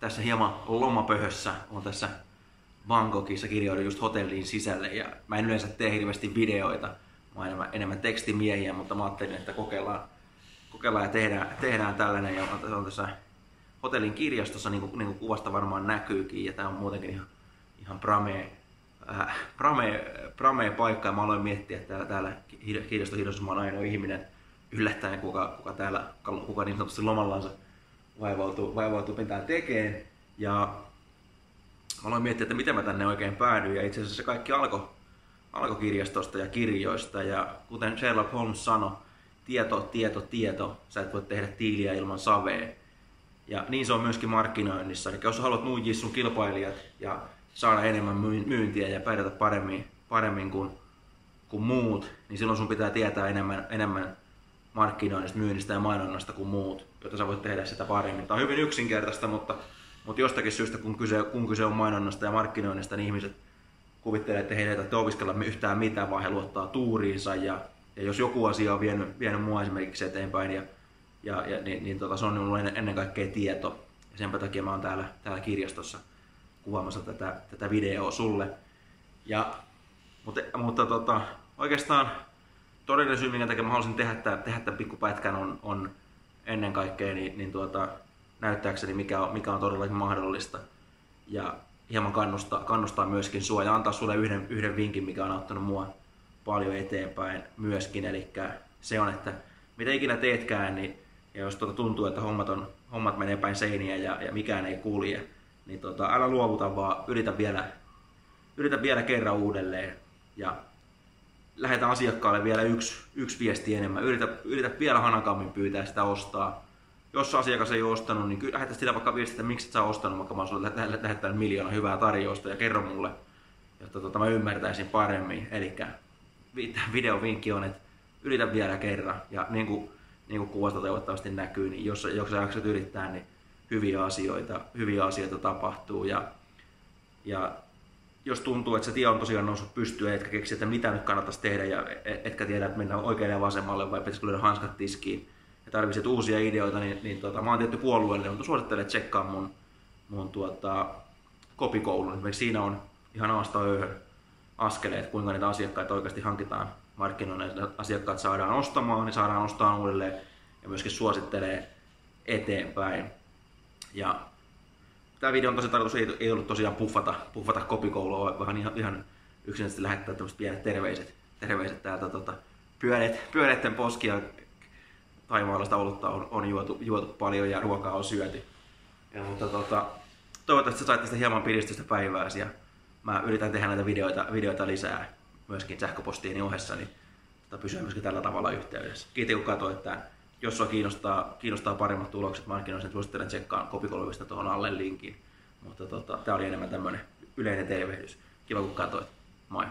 Tässä hieman lomapöhössä on tässä Bangkokissa kirjoidun just hotelliin sisälle ja mä en yleensä tee hirveästi videoita. Mä oon enemmän, enemmän tekstimiehiä, mutta mä ajattelin, että kokeillaan, kokeillaan ja tehdään, tehdään tällainen. Ja on tässä hotellin kirjastossa, niin kuin, niin kuin kuvasta varmaan näkyykin, ja tää on muutenkin ihan, ihan pramee, äh, pramee, pramee paikka. Ja mä aloin miettiä, että täällä, täällä kirjastohirjossa mä oon ainoa ihminen yllättäen, kuka, kuka täällä, kuka niin sanotusti lomallansa vaivautuu, vaivautuu mitään tekeen. Ja aloin miettiä, että miten mä tänne oikein päädyin. Ja itse asiassa se kaikki alkoi alko kirjastosta ja kirjoista. Ja kuten Sherlock Holmes sanoi, tieto, tieto, tieto. Sä et voi tehdä tiiliä ilman savea. Ja niin se on myöskin markkinoinnissa. Eli jos haluat nuijia sun kilpailijat ja saada enemmän myyntiä ja pärjätä paremmin, paremmin kuin, kuin muut, niin silloin sun pitää tietää enemmän, enemmän markkinoinnista, myynnistä ja mainonnasta kuin muut, jotta sä voit tehdä sitä paremmin. Tämä on hyvin yksinkertaista, mutta, mutta jostakin syystä, kun kyse, kun kyse on mainonnasta ja markkinoinnista, niin ihmiset kuvittelee, että heidän ei tarvitse opiskella yhtään mitään, vaan he luottaa tuuriinsa. Ja, ja jos joku asia on vienyt, vienyt mua esimerkiksi eteenpäin, ja, ja, ja, niin, niin tota, se on minulle ennen kaikkea tieto. Ja sen takia mä oon täällä, täällä kirjastossa kuvaamassa tätä, tätä videoa sulle. Ja, mutta mutta tota, oikeastaan todellinen syy, minkä takia mä halusin tehdä, tämän, tehdä tämän pikkupätkän, on, on ennen kaikkea niin, niin tuota, näyttääkseni, mikä on, mikä on todellakin mahdollista. Ja hieman kannustaa, kannustaa myöskin sua ja antaa sulle yhden, yhden vinkin, mikä on auttanut mua paljon eteenpäin myöskin. Eli se on, että mitä ikinä teetkään, niin ja jos tuota tuntuu, että hommat, on, hommat menee päin seiniä ja, ja mikään ei kulje, niin tuota, älä luovuta, vaan yritä vielä, yritä vielä kerran uudelleen. Ja lähetä asiakkaalle vielä yksi, yksi viesti enemmän. Yritä, yritä vielä hanakammin pyytää sitä ostaa. Jos asiakas ei ole ostanut, niin lähetä sitä vaikka viestiä, että miksi et sä ostanut, vaikka mä sulle lähettänyt miljoona hyvää tarjousta ja kerro mulle, jotta tota, mä ymmärtäisin paremmin. Eli videovinkki on, että yritä vielä kerran. Ja niin kuin, niin kuin kuvasta toivottavasti näkyy, niin jos, jos sä jaksat yrittää, niin hyviä asioita, hyviä asioita tapahtuu. Ja, ja jos tuntuu, että se tie on tosiaan noussut pystyyn, etkä keksi, että mitä nyt kannattaisi tehdä ja etkä tiedä, että mennään oikealle ja vasemmalle vai pitäisikö löydä hanskat tiskiin ja tarvitset uusia ideoita, niin, niin tota, mä oon tietty puolueelle, mutta suosittelen tsekkaa mun, mun tuota, kopikoulun. Esimerkiksi siinä on ihan aasta ööhön askeleet, kuinka niitä asiakkaita oikeasti hankitaan markkinoille, että asiakkaat saadaan ostamaan, niin saadaan ostamaan uudelleen ja myöskin suosittelee eteenpäin. Ja tämä video on tosi tarkoitus, ei, ei ollut tosiaan puffata, puffata kopikoulua, vaan ihan, ihan yksinkertaisesti lähettää tämmöiset pienet terveiset, terveiset täältä tota, pyöreät, pyöreitten poskia taivaallista olutta on, on juotu, juotu, paljon ja ruokaa on syöty. Ja, mutta tota, toivottavasti sä sait tästä hieman piristystä päivääsi ja mä yritän tehdä näitä videoita, videoita lisää myöskin sähköpostiini ohessa, niin tota, pysyä myöskin tällä tavalla yhteydessä. Kiitos kun katsoit tämän jos sua kiinnostaa, kiinnostaa paremmat tulokset markkinoissa, niin suosittelen tsekkaan kopikolvista tuohon alle linkin. Mutta tota, tämä oli enemmän tämmöinen yleinen tervehdys. Kiva kun katsoit. Moi!